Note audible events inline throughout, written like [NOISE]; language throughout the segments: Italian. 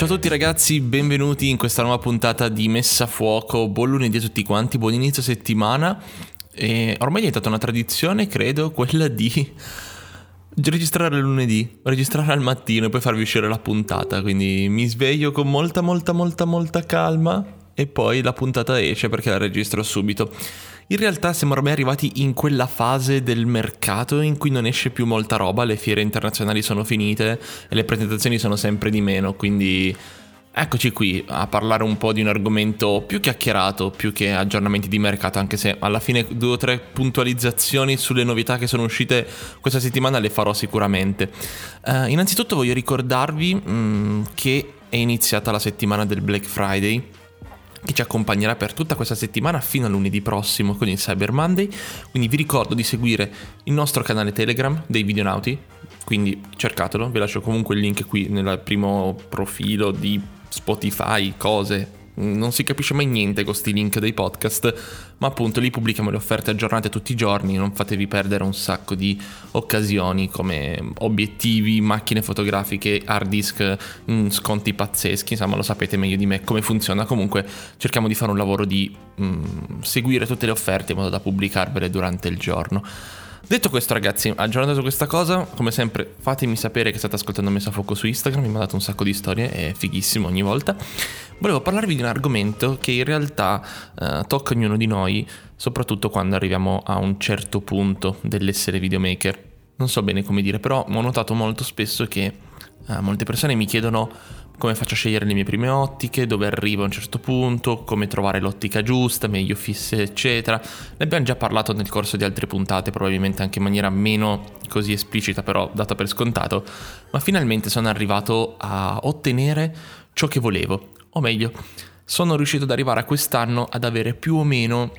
Ciao a tutti ragazzi, benvenuti in questa nuova puntata di Messa a Fuoco. Buon lunedì a tutti quanti, buon inizio settimana. E ormai è diventata una tradizione, credo, quella di registrare lunedì, registrare al mattino e poi farvi uscire la puntata. Quindi mi sveglio con molta, molta, molta, molta calma e poi la puntata esce perché la registro subito. In realtà siamo ormai arrivati in quella fase del mercato in cui non esce più molta roba, le fiere internazionali sono finite e le presentazioni sono sempre di meno, quindi eccoci qui a parlare un po' di un argomento più chiacchierato, più che aggiornamenti di mercato, anche se alla fine due o tre puntualizzazioni sulle novità che sono uscite questa settimana le farò sicuramente. Uh, innanzitutto voglio ricordarvi mh, che è iniziata la settimana del Black Friday che ci accompagnerà per tutta questa settimana fino a lunedì prossimo con il Cyber Monday. Quindi vi ricordo di seguire il nostro canale Telegram dei Videonauti, quindi cercatelo, vi lascio comunque il link qui nel primo profilo di Spotify, cose, non si capisce mai niente con questi link dei podcast, ma appunto lì pubblichiamo le offerte aggiornate tutti i giorni, non fatevi perdere un sacco di occasioni come obiettivi, macchine fotografiche, hard disk, mm, sconti pazzeschi, insomma lo sapete meglio di me come funziona, comunque cerchiamo di fare un lavoro di mm, seguire tutte le offerte in modo da pubblicarvele durante il giorno. Detto questo, ragazzi, aggiornato questa cosa, come sempre, fatemi sapere che state ascoltando Messa a Fuoco su Instagram. Mi mandate un sacco di storie, è fighissimo ogni volta. Volevo parlarvi di un argomento che in realtà eh, tocca ognuno di noi, soprattutto quando arriviamo a un certo punto dell'essere videomaker. Non so bene come dire, però ho notato molto spesso che eh, molte persone mi chiedono come faccio a scegliere le mie prime ottiche, dove arrivo a un certo punto, come trovare l'ottica giusta, meglio fisse, eccetera. Ne abbiamo già parlato nel corso di altre puntate, probabilmente anche in maniera meno così esplicita, però data per scontato, ma finalmente sono arrivato a ottenere ciò che volevo, o meglio, sono riuscito ad arrivare a quest'anno ad avere più o meno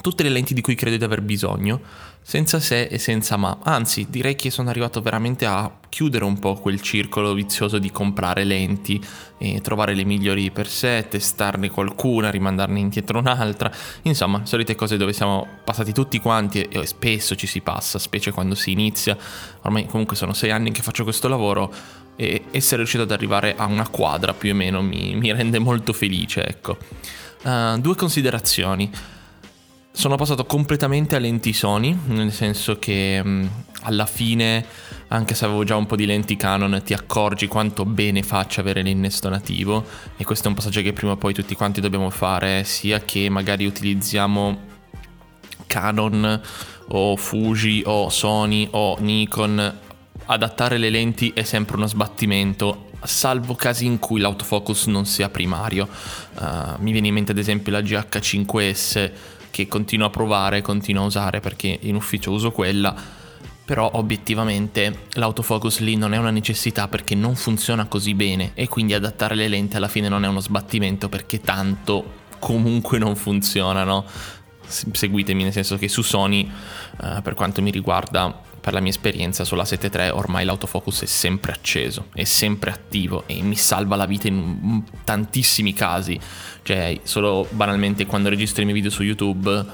tutte le lenti di cui credo di aver bisogno senza se e senza ma. Anzi, direi che sono arrivato veramente a chiudere un po' quel circolo vizioso di comprare lenti e trovare le migliori per sé, testarne qualcuna, rimandarne indietro un'altra. Insomma, solite cose dove siamo passati tutti quanti e spesso ci si passa, specie quando si inizia. Ormai comunque sono sei anni che faccio questo lavoro e essere riuscito ad arrivare a una quadra più o meno mi, mi rende molto felice, ecco. Uh, due considerazioni sono passato completamente a lenti Sony, nel senso che mh, mm, alla fine, anche se avevo già un po' di lenti Canon, ti accorgi quanto bene faccia avere l'innesto nativo e questo è un passaggio che prima o poi tutti quanti dobbiamo fare, sia che magari utilizziamo Canon o Fuji o Sony o Nikon, adattare le lenti è sempre uno sbattimento salvo casi in cui l'autofocus non sia primario. Uh, mi viene in mente ad esempio la GH5S che continuo a provare, continuo a usare perché in ufficio uso quella, però obiettivamente l'autofocus lì non è una necessità perché non funziona così bene e quindi adattare le lenti alla fine non è uno sbattimento perché tanto comunque non funzionano. Seguitemi nel senso che su Sony, eh, per quanto mi riguarda, per la mia esperienza sulla 7.3 ormai l'autofocus è sempre acceso, è sempre attivo e mi salva la vita in tantissimi casi. Cioè, solo banalmente quando registro i miei video su YouTube,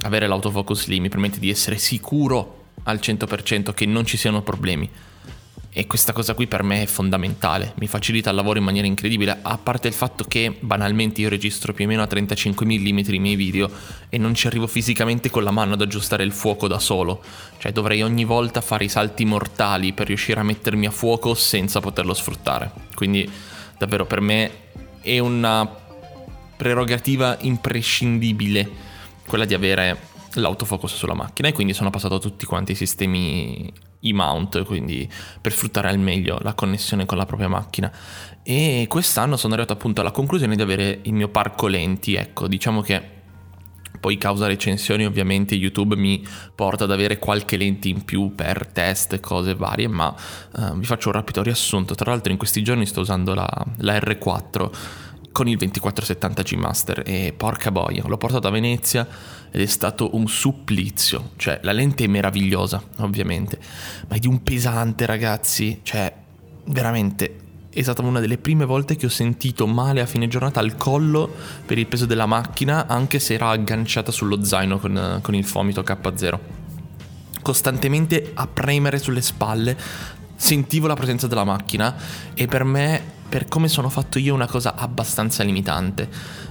avere l'autofocus lì mi permette di essere sicuro al 100% che non ci siano problemi. E questa cosa qui per me è fondamentale, mi facilita il lavoro in maniera incredibile, a parte il fatto che banalmente io registro più o meno a 35 mm i miei video e non ci arrivo fisicamente con la mano ad aggiustare il fuoco da solo, cioè dovrei ogni volta fare i salti mortali per riuscire a mettermi a fuoco senza poterlo sfruttare. Quindi davvero per me è una prerogativa imprescindibile quella di avere l'autofocus sulla macchina e quindi sono passato a tutti quanti i sistemi e-mount, quindi per sfruttare al meglio la connessione con la propria macchina. E quest'anno sono arrivato appunto alla conclusione di avere il mio parco lenti, ecco, diciamo che poi causa recensioni ovviamente YouTube mi porta ad avere qualche lente in più per test e cose varie, ma uh, vi faccio un rapido riassunto. Tra l'altro in questi giorni sto usando la, la R4 con il 2470G Master. E porca boia, l'ho portato a Venezia ed è stato un supplizio, cioè la lente è meravigliosa ovviamente, ma è di un pesante ragazzi, cioè veramente è stata una delle prime volte che ho sentito male a fine giornata al collo per il peso della macchina anche se era agganciata sullo zaino con, con il fomito K0 costantemente a premere sulle spalle sentivo la presenza della macchina e per me, per come sono fatto io, è una cosa abbastanza limitante.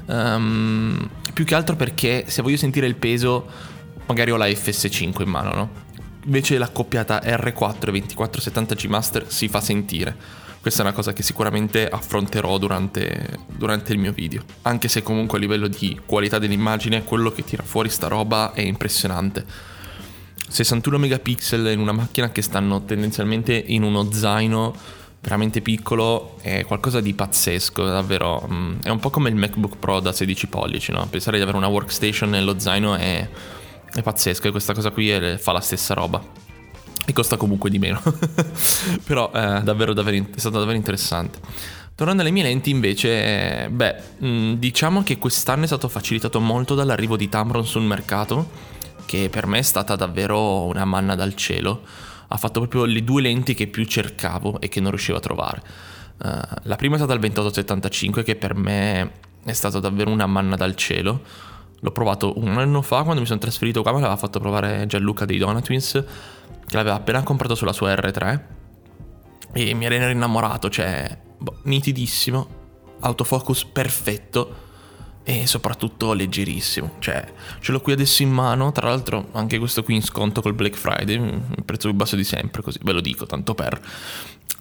Um, più che altro perché se voglio sentire il peso, magari ho la FS5 in mano, no? Invece l'accoppiata R4 e 2470G Master si fa sentire. Questa è una cosa che sicuramente affronterò durante, durante, il mio video. Anche se comunque a livello di qualità dell'immagine quello che tira fuori sta roba è impressionante. 61 megapixel in una macchina che stanno tendenzialmente in uno zaino veramente piccolo è qualcosa di pazzesco, davvero. Mm, è un po' come il MacBook Pro da 16 pollici, no? Pensare di avere una workstation nello zaino è, è pazzesco e questa cosa qui è, fa la stessa roba. E costa comunque di meno. [LAUGHS] Però eh, davvero, davvero, è stato davvero interessante. Tornando alle mie lenti invece, eh, beh, mm, diciamo che quest'anno è stato facilitato molto dall'arrivo di Tamron sul mercato, che per me è stata davvero una manna dal cielo. Ha fatto proprio le due lenti che più cercavo e che non riuscivo a trovare. Uh, la prima è stata il 2875 che per me è stata davvero una manna dal cielo. L'ho provato un anno fa quando mi sono trasferito qua, me l'aveva fatto provare Gianluca dei Donatwins che l'aveva appena comprato sulla sua R3 e mi era innamorato, cioè boh, nitidissimo, autofocus perfetto e soprattutto leggerissimo, cioè ce l'ho qui adesso in mano, tra l'altro anche questo qui in sconto col Black Friday, il prezzo più basso di sempre, così ve lo dico, tanto per...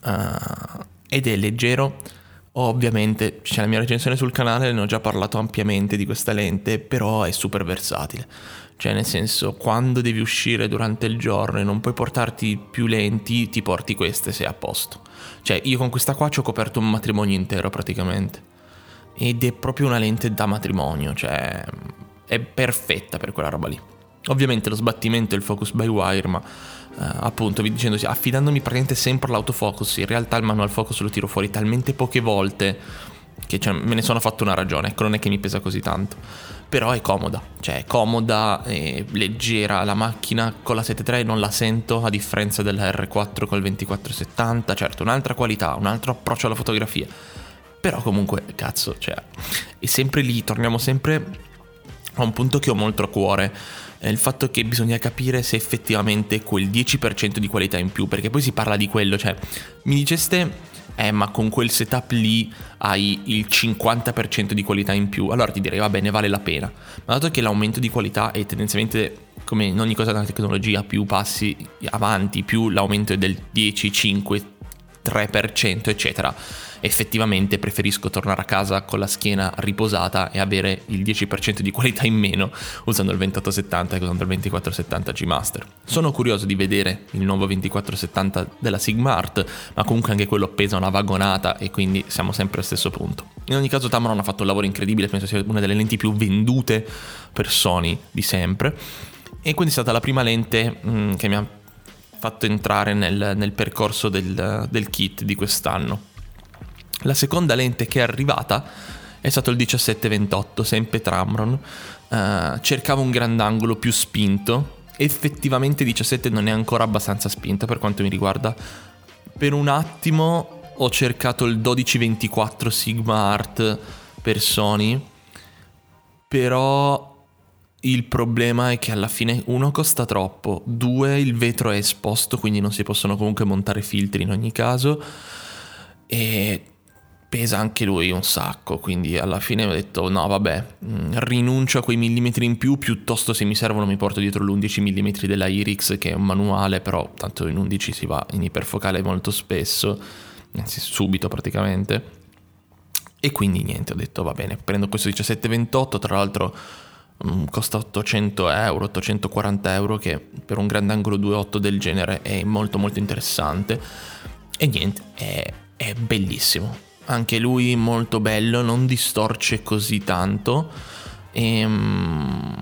Uh, ed è leggero, ovviamente c'è la mia recensione sul canale, ne ho già parlato ampiamente di questa lente, però è super versatile cioè, nel senso, quando devi uscire durante il giorno e non puoi portarti più lenti, ti porti queste sei a posto. Cioè, io con questa qua ci ho coperto un matrimonio intero praticamente. Ed è proprio una lente da matrimonio, cioè, è perfetta per quella roba lì. Ovviamente lo sbattimento è il focus by wire, ma Uh, appunto vi dicendo affidandomi praticamente sempre all'autofocus in realtà il manual focus lo tiro fuori talmente poche volte che cioè, me ne sono fatto una ragione ecco non è che mi pesa così tanto però è comoda, cioè è comoda, è leggera, la macchina con la 7.3 non la sento a differenza della R4 col 2470, certo un'altra qualità, un altro approccio alla fotografia, però comunque cazzo, cioè è sempre lì, torniamo sempre a un punto che ho molto a cuore, è il fatto che bisogna capire se effettivamente quel 10% di qualità in più, perché poi si parla di quello, cioè mi diceste eh ma con quel setup lì hai il 50% di qualità in più, allora ti direi va bene, vale la pena. Ma dato che l'aumento di qualità è tendenzialmente come in ogni cosa della tecnologia, più passi avanti, più l'aumento è del 10, 5, 3%, eccetera effettivamente preferisco tornare a casa con la schiena riposata e avere il 10% di qualità in meno usando il 2870 che usando il 2470 G Master. Sono curioso di vedere il nuovo 2470 della Sigma Art, ma comunque anche quello pesa una vagonata e quindi siamo sempre allo stesso punto. In ogni caso Tamron ha fatto un lavoro incredibile, penso sia una delle lenti più vendute per Sony di sempre e quindi è stata la prima lente mh, mm, che mi ha fatto entrare nel, nel percorso del, del kit di quest'anno. La seconda lente che è arrivata è stato il 1728, sempre Tramron. Uh, cercavo un grandangolo più spinto. Effettivamente 17 non è ancora abbastanza spinto per quanto mi riguarda. Per un attimo ho cercato il 1224 Sigma Art per Sony. Però il problema è che alla fine uno costa troppo, due il vetro è esposto quindi non si possono comunque montare filtri in ogni caso e pesa anche lui un sacco, quindi alla fine ho detto no vabbè, mm, rinuncio a quei millimetri in più, piuttosto se mi servono mi porto dietro l'11 mm della Irix che è un manuale, però tanto in 11 si va in iperfocale molto spesso, anzi subito praticamente. E quindi niente, ho detto va bene, prendo questo 1728, tra l'altro mm, costa 800 euro, 840 euro che per un grandangolo 2.8 del genere è molto molto interessante. E niente, è, è bellissimo anche lui molto bello, non distorce così tanto. E, ehm,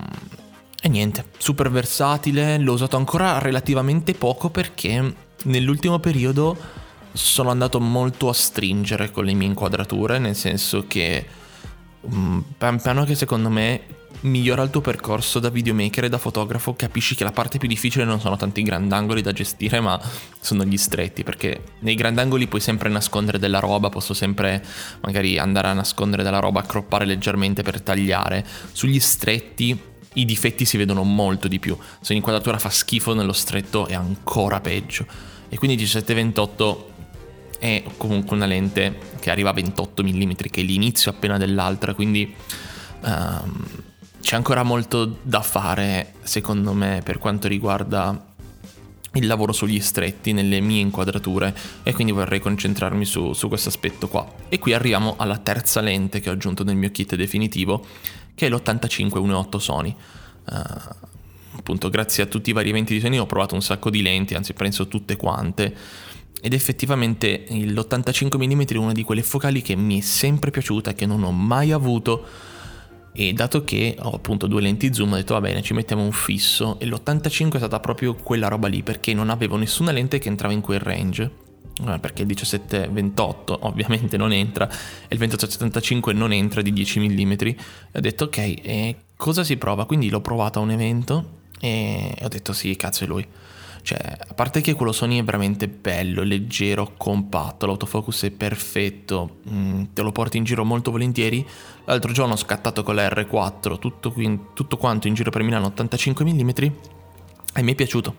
e niente, super versatile, l'ho usato ancora relativamente poco perché nell'ultimo periodo sono andato molto a stringere con le mie inquadrature, nel senso che pian piano che secondo me migliora il tuo percorso da videomaker e da fotografo, capisci che la parte più difficile non sono tanto i grandangoli da gestire, ma sono gli stretti, perché nei grandangoli puoi sempre nascondere della roba, posso sempre magari andare a nascondere della roba, croppare leggermente per tagliare. Sugli stretti i difetti si vedono molto di più. Se l'inquadratura fa schifo nello stretto è ancora peggio. e quindi 17-28 è comunque una lente che arriva a 28 mm, che è l'inizio appena dell'altra, quindi um, c'è ancora molto da fare secondo me per quanto riguarda il lavoro sugli stretti nelle mie inquadrature e quindi vorrei concentrarmi su, su questo aspetto qua. E qui arriviamo alla terza lente che ho aggiunto nel mio kit definitivo, che è l'85-1.8 Sony. Uh, appunto, grazie a tutti i vari eventi di Sony ho provato un sacco di lenti, anzi penso tutte quante. Ed effettivamente l'85 mm è una di quelle focali che mi è sempre piaciuta, che non ho mai avuto. E dato che ho appunto due lenti zoom ho detto va bene ci mettiamo un fisso. E l'85 è stata proprio quella roba lì perché non avevo nessuna lente che entrava in quel range. Eh, perché il 17-28 ovviamente non entra e il 28-75 non entra di 10 mm e ho detto ok e cosa si prova? Quindi l'ho provato a un evento e ho detto sì cazzo è lui cioè, a parte che quello Sony è veramente bello, leggero, compatto, l'autofocus è perfetto, mm, te lo porti in giro molto volentieri. L'altro giorno ho scattato con la R4 tutto, qui, tutto quanto in giro per Milano 85 mm e mi è piaciuto.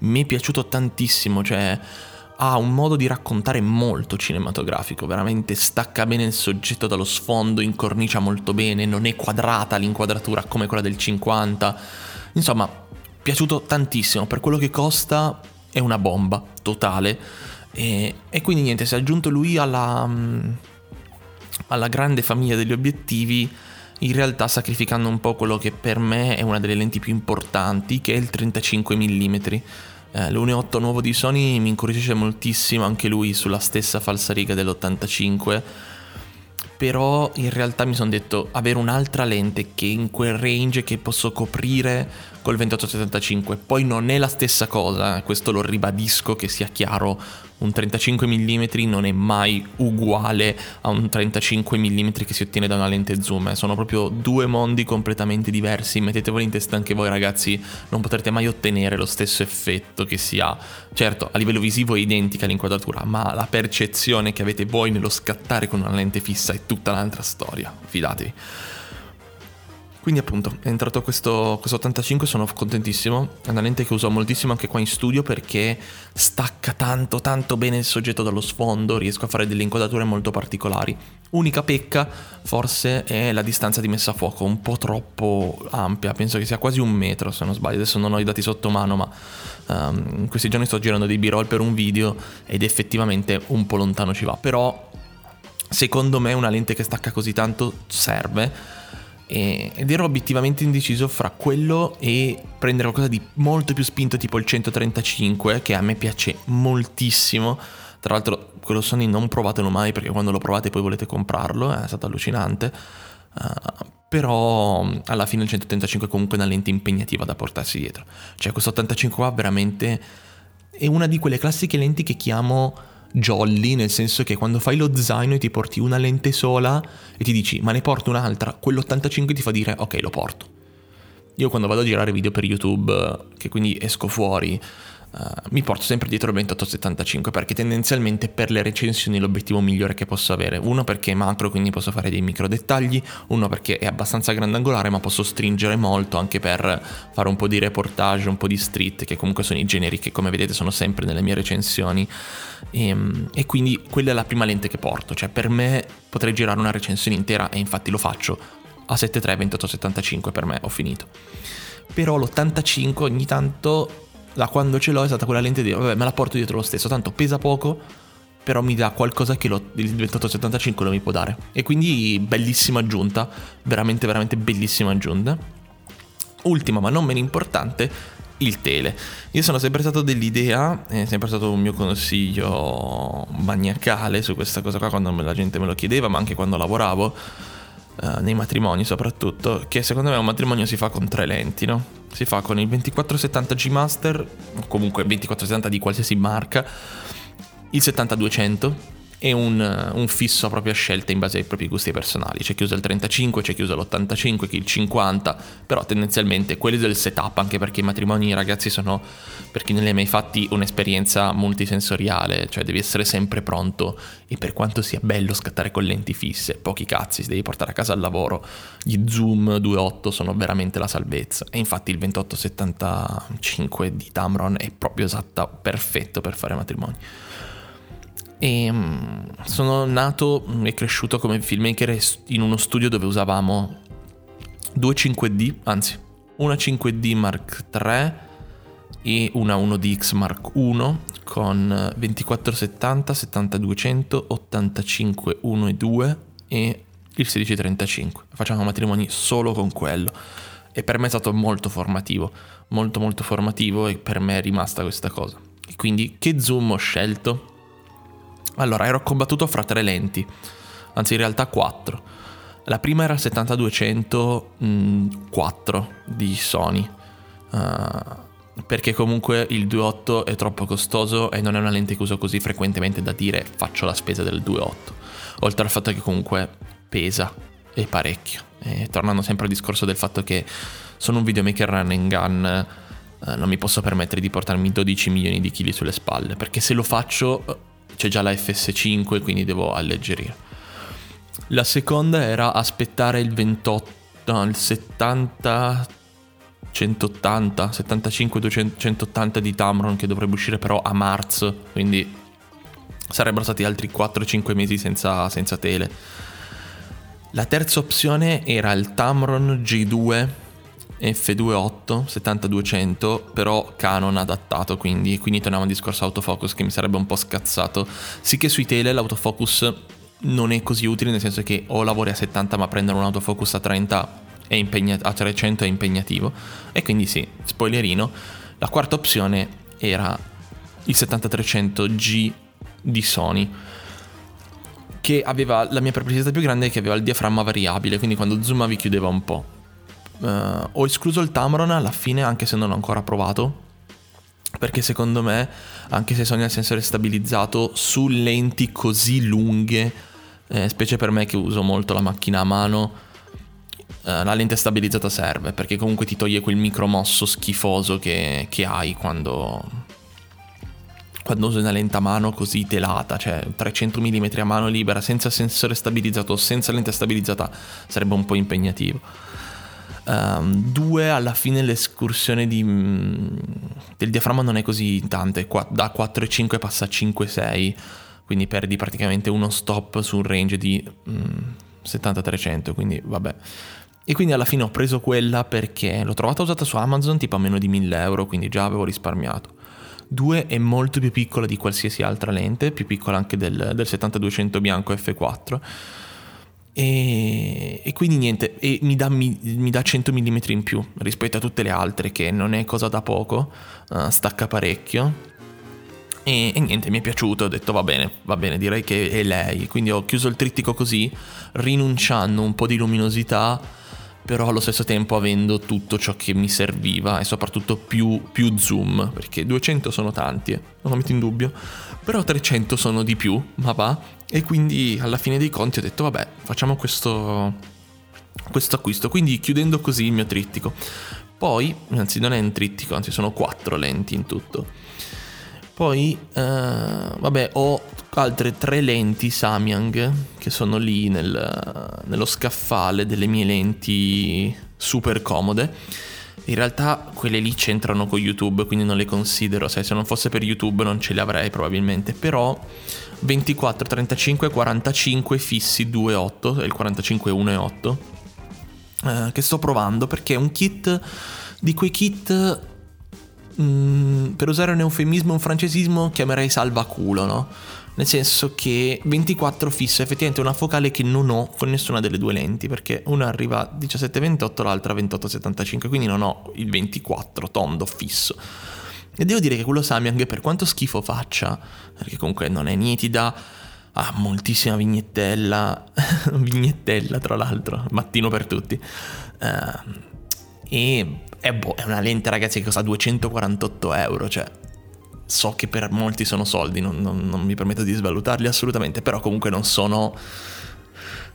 Mi è piaciuto tantissimo, cioè ha un modo di raccontare molto cinematografico, veramente stacca bene il soggetto dallo sfondo, incornicia molto bene, non è quadrata l'inquadratura come quella del 50. Insomma, piaciuto tantissimo, per quello che costa è una bomba totale. E, e quindi niente, si è aggiunto lui alla, mm, alla grande famiglia degli obiettivi, in realtà sacrificando un po' quello che per me è una delle lenti più importanti, che è il 35 mm. Eh, l'1.8 nuovo di Sony mi incuriosisce moltissimo, anche lui sulla stessa falsariga dell'85 però in realtà mi sono detto avere un'altra lente che in quel range che posso coprire col 2875 poi non è la stessa cosa, questo lo ribadisco che sia chiaro, un 35 mm non è mai uguale a un 35 mm che si ottiene da una lente zoom, eh. sono proprio due mondi completamente diversi, mettetevelo in testa anche voi ragazzi, non potrete mai ottenere lo stesso effetto che si ha, certo a livello visivo è identica l'inquadratura, ma la percezione che avete voi nello scattare con una lente fissa è tutta un'altra storia, fidatevi. Quindi appunto è entrato questo, questo 85, sono contentissimo, è una lente che uso moltissimo anche qua in studio perché stacca tanto tanto bene il soggetto dallo sfondo, riesco a fare delle inquadrature molto particolari. Unica pecca forse è la distanza di messa a fuoco, un po' troppo ampia, penso che sia quasi un metro se non sbaglio, adesso non ho i dati sotto mano ma um, in questi giorni sto girando dei b-roll per un video ed effettivamente un po' lontano ci va, però secondo me una lente che stacca così tanto serve ed ero obiettivamente indeciso fra quello e prendere qualcosa di molto più spinto tipo il 135 che a me piace moltissimo. Tra l'altro quello Sony non provatelo mai perché quando lo provate poi volete comprarlo è stato allucinante. Uh, però alla fine il 135 è comunque una lente impegnativa da portarsi dietro. Cioè questo 85 qua veramente è una di quelle classiche lenti che chiamo jolly, nel senso che quando fai lo zaino e ti porti una lente sola e ti dici ma ne porto un'altra, quell'85 ti fa dire ok lo porto. Io quando vado a girare video per YouTube, che quindi esco fuori, Uh, mi porto sempre dietro il 2875 perché tendenzialmente per le recensioni l'obiettivo migliore che posso avere. Uno perché è macro, quindi posso fare dei micro dettagli, uno perché è abbastanza grandangolare, ma posso stringere molto anche per fare un po' di reportage, un po' di street, che comunque sono i generi che come vedete sono sempre nelle mie recensioni. E, ehm, e quindi quella è la prima lente che porto, cioè per me potrei girare una recensione intera e infatti lo faccio a 7.3 2875 per me ho finito. Però l'85 ogni tanto da quando ce l'ho è stata quella lente di vabbè me la porto dietro lo stesso, tanto pesa poco, però mi dà qualcosa che lo, il 2875 non mi può dare. E quindi bellissima aggiunta, veramente veramente bellissima aggiunta. Ultima ma non meno importante, il tele. Io sono sempre stato dell'idea, è sempre stato un mio consiglio maniacale su questa cosa qua quando la gente me lo chiedeva, ma anche quando lavoravo uh, nei matrimoni soprattutto, che secondo me un matrimonio si fa con tre lenti, no? Si fa con il 2470 G Master, o comunque 2470 di qualsiasi marca, il 7200 e un, un, fisso a propria scelta in base ai propri gusti personali. C'è chi usa il 35, c'è chi usa l'85, chi il 50, però tendenzialmente quelli del setup, anche perché i matrimoni ragazzi sono, per chi non li ha mai fatti, un'esperienza multisensoriale, cioè devi essere sempre pronto e per quanto sia bello scattare con lenti fisse, pochi cazzi, si devi portare a casa al lavoro, gli zoom 2.8 sono veramente la salvezza e infatti il 2875 di Tamron è proprio esatta, perfetto per fare matrimoni. E mm, sono nato e cresciuto come filmmaker in uno studio dove usavamo due 5D, anzi una 5D Mark III e una 1DX Mark I con 2470, 7200, 85 1 e 2 e il 1635. Facciamo matrimoni solo con quello e per me è stato molto formativo, molto molto formativo e per me è rimasta questa cosa. E quindi che zoom ho scelto? Allora, ero combattuto fra tre lenti, anzi in realtà quattro. La prima era il 7200 mh, 4 di Sony, uh, perché comunque il 2.8 è troppo costoso e non è una lente che uso così frequentemente da dire faccio la spesa del 2.8. Oltre al fatto che comunque pesa e parecchio. E tornando sempre al discorso del fatto che sono un videomaker run and gun, uh, non mi posso permettere di portarmi 12 milioni di chili sulle spalle, perché se lo faccio c'è già la FS5 quindi devo alleggerire. La seconda era aspettare il 28, no, il 70, 180, 75, 200, 180 di Tamron che dovrebbe uscire però a marzo, quindi sarebbero stati altri 4-5 mesi senza, senza tele. La terza opzione era il Tamron G2 F28 7200 però Canon adattato quindi quindi torniamo al discorso autofocus che mi sarebbe un po' scazzato. Sì che sui tele l'autofocus non è così utile nel senso che o lavori a 70 ma prendere un autofocus a 30 è impegnat- a 300 è impegnativo. E quindi sì spoilerino la quarta opzione era il 7300G di Sony che aveva la mia perplessità più grande è che aveva il diaframma variabile quindi quando zoomavi chiudeva un po' Uh, ho escluso il Tamron alla fine anche se non l'ho ancora provato perché secondo me anche se Sony ha il sensore stabilizzato su lenti così lunghe eh, specie per me che uso molto la macchina a mano eh, la lente stabilizzata serve perché comunque ti toglie quel micromosso schifoso che, che hai quando, quando usi una lente a mano così telata, cioè 300 mm a mano libera senza sensore stabilizzato o senza lente stabilizzata sarebbe un po' impegnativo. Um, due, alla fine l'escursione di, mm, del diaframma non è così tanta, qua, da 4,5 passa a 5,6, quindi perdi praticamente uno stop su un range di mm, 70-300, quindi vabbè. E quindi alla fine ho preso quella perché l'ho trovata usata su Amazon tipo a meno di 1000 euro, quindi già avevo risparmiato. Due è molto più piccola di qualsiasi altra lente, più piccola anche del, del 7200 bianco F4 e, e, quindi niente, e mi, dà, mi, mi, dà, 100 mm in più rispetto a tutte le altre, che non è cosa da poco, uh, stacca parecchio. E, e, niente, mi è piaciuto, ho detto va bene, va bene, direi che è lei. Quindi ho chiuso il trittico così, rinunciando un po' di luminosità, però allo stesso tempo avendo tutto ciò che mi serviva e soprattutto più, più zoom, perché 200 sono tanti, eh, non lo metto in dubbio, però 300 sono di più, ma va. E quindi alla fine dei conti ho detto vabbè, facciamo questo, questo acquisto. Quindi chiudendo così il mio trittico. Poi, anzi non è un trittico, anzi sono quattro lenti in tutto. Poi, uh, vabbè, ho altre tre lenti Samyang che sono lì nel, nello scaffale delle mie lenti super comode. In realtà quelle lì c'entrano con YouTube, quindi non le considero. Sai, se non fosse per YouTube non ce le avrei probabilmente. Però 24, 35, 45 fissi 2.8 e il 45 1.8 eh, che sto provando perché è un kit di quei kit mm, per usare un eufemismo, un francesismo chiamerei salvaculo, no? Nel senso che 24 fisso è effettivamente una focale che non ho con nessuna delle due lenti, perché una arriva a 17-28, l'altra a 28-75, quindi non ho il 24 tondo fisso. E devo dire che quello Samyang, per quanto schifo faccia, perché comunque non è nitida, ha moltissima vignettella, [LAUGHS] vignettella tra l'altro, mattino per tutti. Uh, e è, boh, è, una lente ragazzi che costa 248 euro, cioè so che per molti sono soldi, non, non, non mi permetto di svalutarli assolutamente, però comunque non sono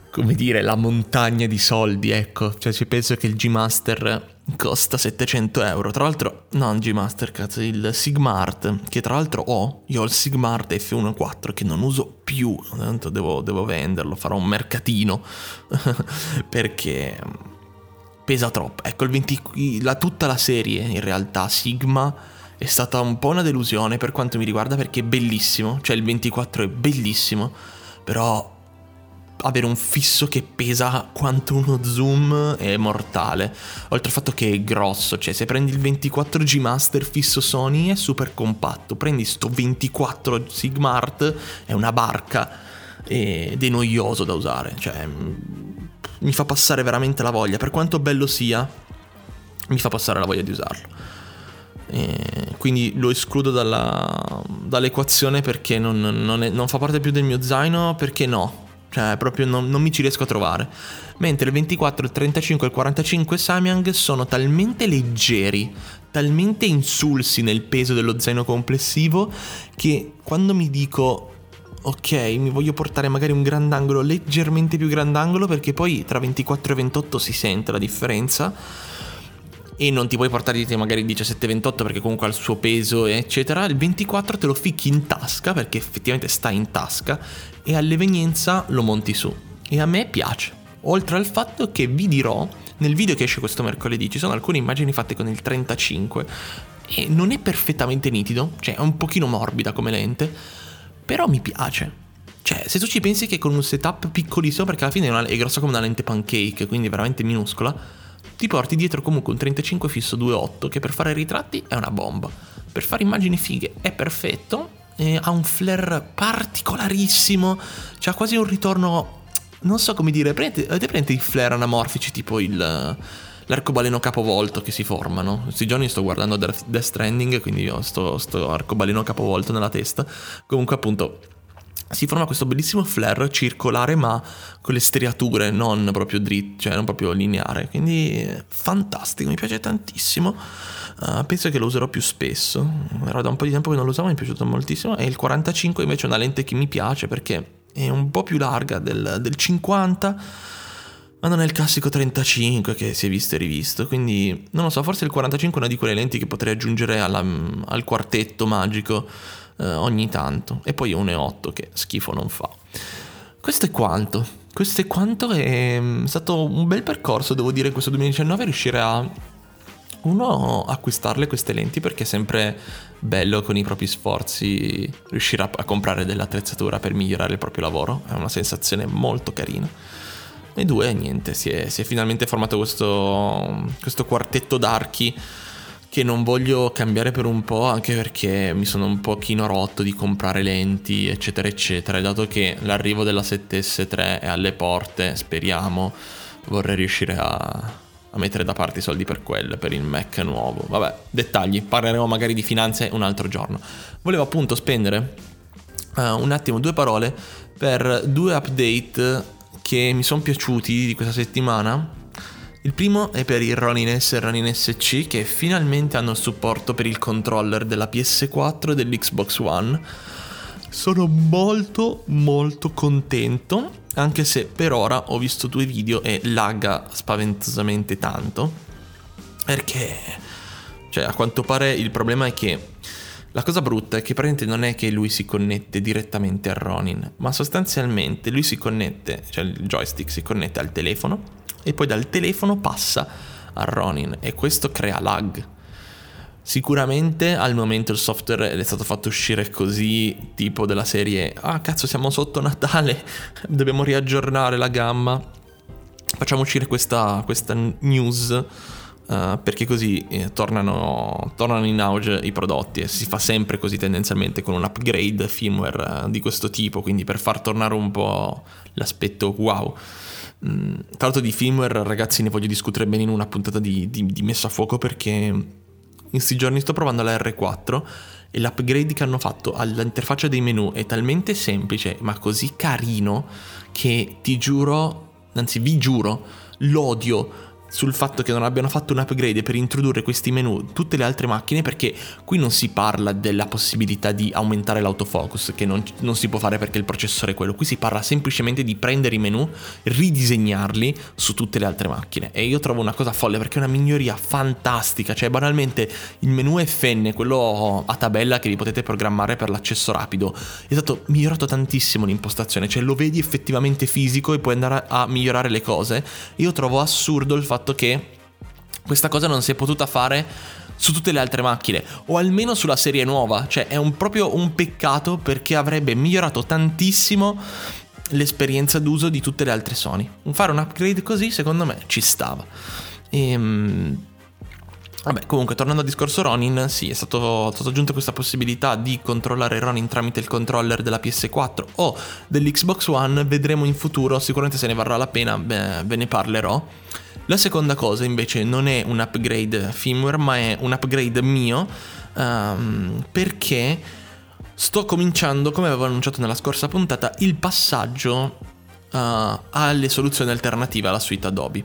come dire, la montagna di soldi, ecco. Cioè, ci penso che il G-Master costa 700 euro. Tra l'altro, no, il G-Master, cazzo, il Sigmart, che tra l'altro ho, io ho il Sigmart F1.4 che non uso più, tanto devo, devo venderlo, farò un mercatino, [LAUGHS] perché pesa troppo. Ecco, il 20, la, tutta la serie, in realtà, Sigma è stata un po' una delusione per quanto mi riguarda perché è bellissimo, cioè il 24 è bellissimo, però avere un fisso che pesa quanto uno zoom è mortale. Oltre al fatto che è grosso, cioè se prendi il 24G Master fisso Sony è super compatto, prendi sto 24 Sigmart è una barca ed è noioso da usare, cioè mi fa passare veramente la voglia, per quanto bello sia, mi fa passare la voglia di usarlo. E quindi lo escludo dalla, dall'equazione perché non, non, è, non, fa parte più del mio zaino, perché no, cioè proprio non, non mi ci riesco a trovare. Mentre il 24, il 35 e il 45 Samyang sono talmente leggeri, talmente insulsi nel peso dello zaino complessivo che quando mi dico ok, mi voglio portare magari un grandangolo leggermente più grandangolo perché poi tra 24 e 28 si sente la differenza. E non ti puoi portare di te magari il 17-28 perché comunque ha il suo peso eccetera, il 24 te lo ficchi in tasca perché effettivamente sta in tasca e all'evenienza lo monti su. E a me piace. Oltre al fatto che vi dirò, nel video che esce questo mercoledì ci sono alcune immagini fatte con il 35 e non è perfettamente nitido, cioè è un pochino morbida come lente, però mi piace. Cioè, se tu ci pensi che con un setup piccolissimo, perché alla fine è, una, è grossa come una lente pancake, quindi veramente minuscola, ti porti dietro comunque un 35 fisso 2.8 che per fare ritratti è una bomba. Per fare immagini fighe è perfetto, ha un flare particolarissimo, c'ha quasi un ritorno, non so come dire, avete presente i flare anamorfici tipo il, l'arcobaleno capovolto che si formano? Questi giorni sto guardando Death Stranding, quindi ho sto, sto arcobaleno capovolto nella testa. Comunque appunto si forma questo bellissimo flare circolare ma con le striature non proprio dritte, cioè non proprio lineare, quindi fantastico, mi piace tantissimo, uh, penso che lo userò più spesso, era da un po' di tempo che non lo usavo, mi è piaciuto moltissimo e il 45 invece è una lente che mi piace perché è un po' più larga del, del 50 ma non è il classico 35 che si è visto e rivisto, quindi non lo so, forse il 45 è una di quelle lenti che potrei aggiungere alla, al quartetto magico eh, ogni tanto. E poi 1,8 che schifo non fa. Questo è quanto. Questo è quanto è mm, stato un bel percorso, devo dire, questo 2019 riuscire a uno acquistarle queste lenti perché è sempre bello con i propri sforzi riuscire a, a comprare dell'attrezzatura per migliorare il proprio lavoro, è una sensazione molto carina. E due, niente, si è, si è finalmente formato questo, questo quartetto d'archi che non voglio cambiare per un po' anche perché mi sono un pochino rotto di comprare lenti eccetera eccetera. E dato che l'arrivo della 7S3 è alle porte speriamo vorrei riuscire a, a mettere da parte i soldi per quello per il Mac nuovo. Vabbè dettagli parleremo magari di finanze un altro giorno. Volevo appunto spendere uh, un attimo due parole per due update che mi sono piaciuti di questa settimana il primo è per il Ronin S e il Ronin SC che finalmente hanno il supporto per il controller della PS4 e dell'Xbox One. Sono molto molto contento, anche se per ora ho visto due video e lagga spaventosamente tanto. Perché, cioè, a quanto pare il problema è che la cosa brutta è che praticamente non è che lui si connette direttamente al Ronin, ma sostanzialmente lui si connette, cioè il joystick si connette al telefono e poi dal telefono passa a Ronin e questo crea lag. Sicuramente al momento il software è stato fatto uscire così, tipo della serie, ah cazzo siamo sotto Natale, [LAUGHS] dobbiamo riaggiornare la gamma, facciamo uscire questa, questa news. Uh, perché così eh, tornano, tornano, in auge i prodotti e si fa sempre così tendenzialmente con un upgrade firmware uh, di questo tipo, quindi per far tornare un po' l'aspetto wow. Mm, tra l'altro di firmware ragazzi ne voglio discutere bene in una puntata di, di, di messa a fuoco perché in questi giorni sto provando la R4 e l'upgrade che hanno fatto all'interfaccia dei menu è talmente semplice ma così carino che ti giuro, anzi vi giuro, l'odio sul fatto che non abbiano fatto un upgrade per introdurre questi menu tutte le altre macchine perché qui non si parla della possibilità di aumentare l'autofocus che non, non, si può fare perché il processore è quello. Qui si parla semplicemente di prendere i menu ridisegnarli su tutte le altre macchine. E io trovo una cosa folle perché è una miglioria fantastica. Cioè banalmente il menu FN quello a tabella che vi potete programmare per l'accesso rapido. È stato migliorato tantissimo l'impostazione. Cioè lo vedi effettivamente fisico e puoi andare a migliorare le cose. Io trovo assurdo il fatto fatto che questa cosa non si è potuta fare su tutte le altre macchine o almeno sulla serie nuova, cioè è un, proprio un peccato perché avrebbe migliorato tantissimo l'esperienza d'uso di tutte le altre Sony. Fare un upgrade così secondo me ci stava. Ehm, Vabbè, comunque, tornando al discorso Ronin, sì, è, stato, è stata aggiunta questa possibilità di controllare Ronin tramite il controller della PS4 o dell'Xbox One. Vedremo in futuro, sicuramente se ne varrà la pena, beh, ve ne parlerò. La seconda cosa invece non è un upgrade firmware, ma è un upgrade mio um, perché sto cominciando, come avevo annunciato nella scorsa puntata, il passaggio uh, alle soluzioni alternative alla suite Adobe.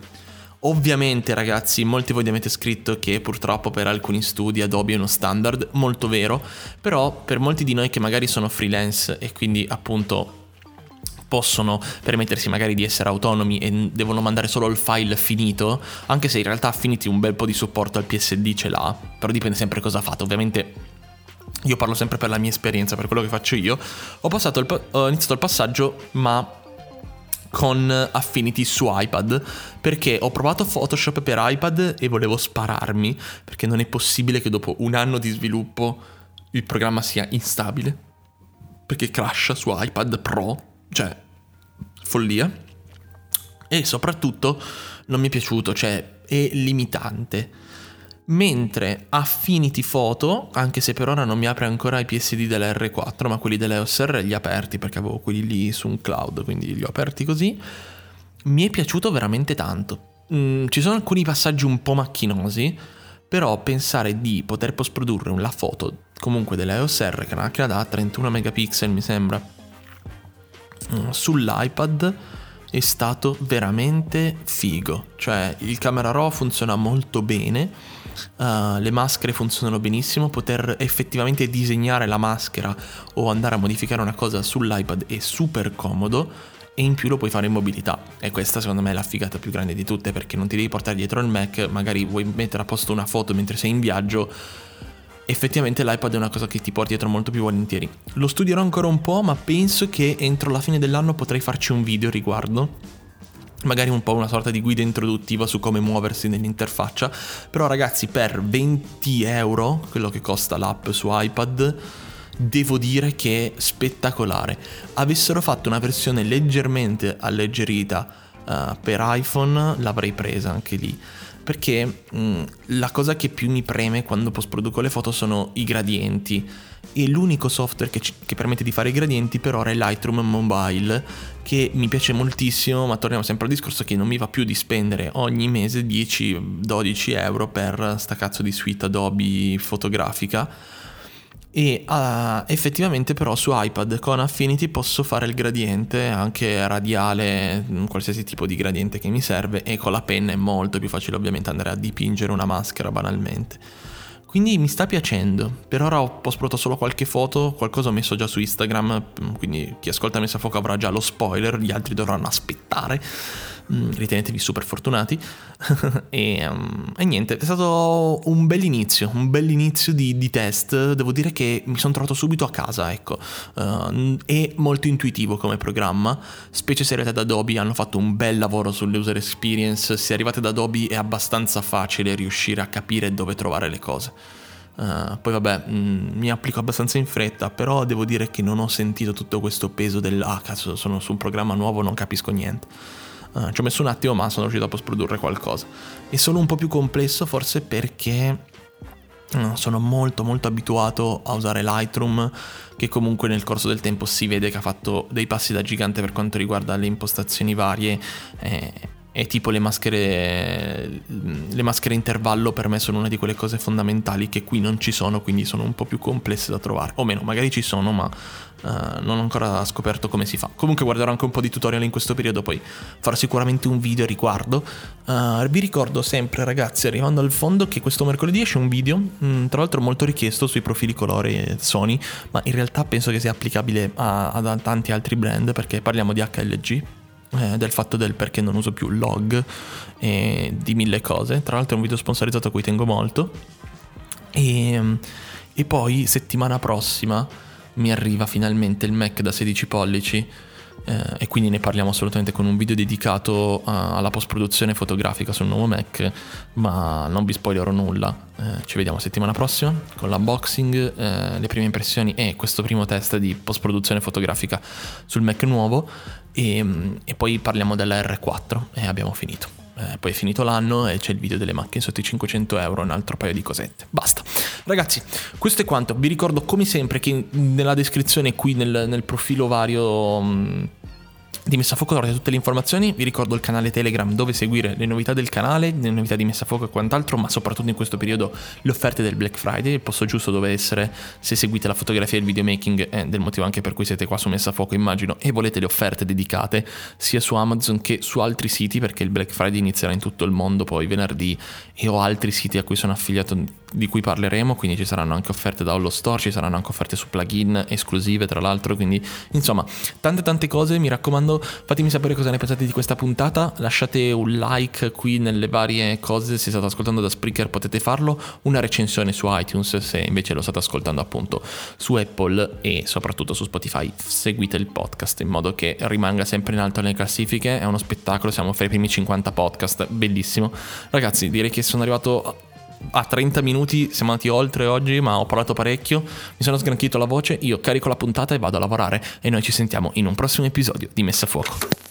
Ovviamente ragazzi, molti di voi mi avete scritto che purtroppo per alcuni studi Adobe è uno standard, molto vero, però per molti di noi che magari sono freelance e quindi appunto possono permettersi magari di essere autonomi e devono mandare solo il file finito, anche se in realtà Affinity un bel po' di supporto al PSD ce l'ha, però dipende sempre cosa fate, ovviamente io parlo sempre per la mia esperienza, per quello che faccio io, ho, il, ho iniziato il passaggio ma con Affinity su iPad perché ho provato Photoshop per iPad e volevo spararmi perché non è possibile che dopo un anno di sviluppo il programma sia instabile perché crasha su iPad Pro, cioè follia. E soprattutto non mi è piaciuto, cioè è limitante. Mentre Affinity Photo, anche se per ora non mi apre ancora i PSD della R4, ma quelli dell'EOS R li ho aperti perché avevo quelli lì su un cloud, quindi li ho aperti così, mi è piaciuto veramente tanto. Mm, ci sono alcuni passaggi un po' macchinosi, però pensare di poter post-produrre la foto comunque dell'EOS R, che è una macchina da 31 megapixel mi sembra, sull'iPad è stato veramente figo. Cioè il camera raw funziona molto bene, uh, le maschere funzionano benissimo, poter effettivamente disegnare la maschera o andare a modificare una cosa sull'iPad è super comodo e in più lo puoi fare in mobilità. E questa secondo me è la figata più grande di tutte perché non ti devi portare dietro il Mac, magari vuoi mettere a posto una foto mentre sei in viaggio effettivamente l'iPad è una cosa che ti porti dietro molto più volentieri. Lo studierò ancora un po', ma penso che entro la fine dell'anno potrei farci un video riguardo. Magari un po' una sorta di guida introduttiva su come muoversi nell'interfaccia. Però ragazzi, per 20 euro, quello che costa l'app su iPad, devo dire che è spettacolare. Avessero fatto una versione leggermente alleggerita uh, per iPhone, l'avrei presa anche lì. Perché mh, mm, la cosa che più mi preme quando post produco le foto sono i gradienti. E l'unico software che, ci, che, permette di fare i gradienti per ora è Lightroom Mobile che mi piace moltissimo ma torniamo sempre al discorso che non mi va più di spendere ogni mese 10-12 euro per sta cazzo di suite Adobe fotografica e uh, effettivamente però su iPad con Affinity posso fare il gradiente anche radiale, mm, qualsiasi tipo di gradiente che mi serve e con la penna è molto più facile ovviamente andare a dipingere una maschera banalmente. Quindi mi sta piacendo. Per ora ho postato solo qualche foto, qualcosa ho messo già su Instagram, mm, quindi chi ascolta Messa Fuoco avrà già lo spoiler, gli altri dovranno aspettare. Mm, ritenetevi super fortunati. [LAUGHS] e, um, e, niente, è stato un bel inizio, un bel inizio di, di test. Devo dire che mi sono trovato subito a casa, ecco. Uh, è molto intuitivo come programma, specie se arrivate ad Adobe, hanno fatto un bel lavoro sull'user experience. Se arrivate da Adobe è abbastanza facile riuscire a capire dove trovare le cose. Uh, poi vabbè, mh, mm, mi applico abbastanza in fretta, però devo dire che non ho sentito tutto questo peso del ah cazzo, sono su un programma nuovo, non capisco niente. Uh, ci ho messo un attimo, ma sono riuscito a post-produrre qualcosa. È solo un po' più complesso, forse perché sono molto molto abituato a usare Lightroom, che comunque nel corso del tempo si vede che ha fatto dei passi da gigante per quanto riguarda le impostazioni varie. Eh, e tipo le maschere, le maschere intervallo per me sono una di quelle cose fondamentali che qui non ci sono, quindi sono un po' più complesse da trovare. O meno, magari ci sono, ma uh, non ho ancora scoperto come si fa. Comunque guarderò anche un po' di tutorial in questo periodo, poi farò sicuramente un video a riguardo. Uh, vi ricordo sempre, ragazzi, arrivando al fondo, che questo mercoledì esce un video, mh, mm, tra l'altro molto richiesto sui profili colore Sony, ma in realtà penso che sia applicabile a, a tanti altri brand perché parliamo di HLG eh, del fatto del perché non uso più log e di mille cose. Tra l'altro è un video sponsorizzato a cui tengo molto. E, e poi settimana prossima mi arriva finalmente il Mac da 16 pollici eh, e quindi ne parliamo assolutamente con un video dedicato a, alla post produzione fotografica sul nuovo Mac, ma non vi spoilerò nulla. Eh, ci vediamo settimana prossima con l'unboxing, eh, le prime impressioni e questo primo test di post produzione fotografica sul Mac nuovo e, e poi parliamo della R4 e abbiamo finito. Eh, poi è finito l'anno e c'è il video delle macchine sotto i 500 euro un altro paio di cosette. Basta. Ragazzi, questo è quanto. Vi ricordo come sempre che nella descrizione qui nel, nel profilo vario... Mh, di Messafuoco trovate tutte le informazioni, vi ricordo il canale Telegram dove seguire le novità del canale, le novità di Messafuoco e quant'altro, ma soprattutto in questo periodo le offerte del Black Friday, il posto giusto dove essere se seguite la fotografia e il videomaking è del motivo anche per cui siete qua su Messafuoco immagino e volete le offerte dedicate sia su Amazon che su altri siti perché il Black Friday inizierà in tutto il mondo poi venerdì e ho altri siti a cui sono affiliato di cui parleremo, quindi ci saranno anche offerte da Hollow Store, ci saranno anche offerte su plugin esclusive tra l'altro, quindi insomma tante tante cose, mi raccomando fatemi sapere cosa ne pensate di questa puntata, lasciate un like qui nelle varie cose, se state ascoltando da Spreaker potete farlo, una recensione su iTunes se invece lo state ascoltando appunto su Apple e soprattutto su Spotify, seguite il podcast in modo che rimanga sempre in alto nelle classifiche, è uno spettacolo, siamo fra i primi 50 podcast, bellissimo. Ragazzi, direi che sono arrivato a 30 minuti, siamo andati oltre oggi, ma ho parlato parecchio, mi sono sgranchito la voce, io carico la puntata e vado a lavorare e noi ci sentiamo in un prossimo episodio di Messa a Fuoco.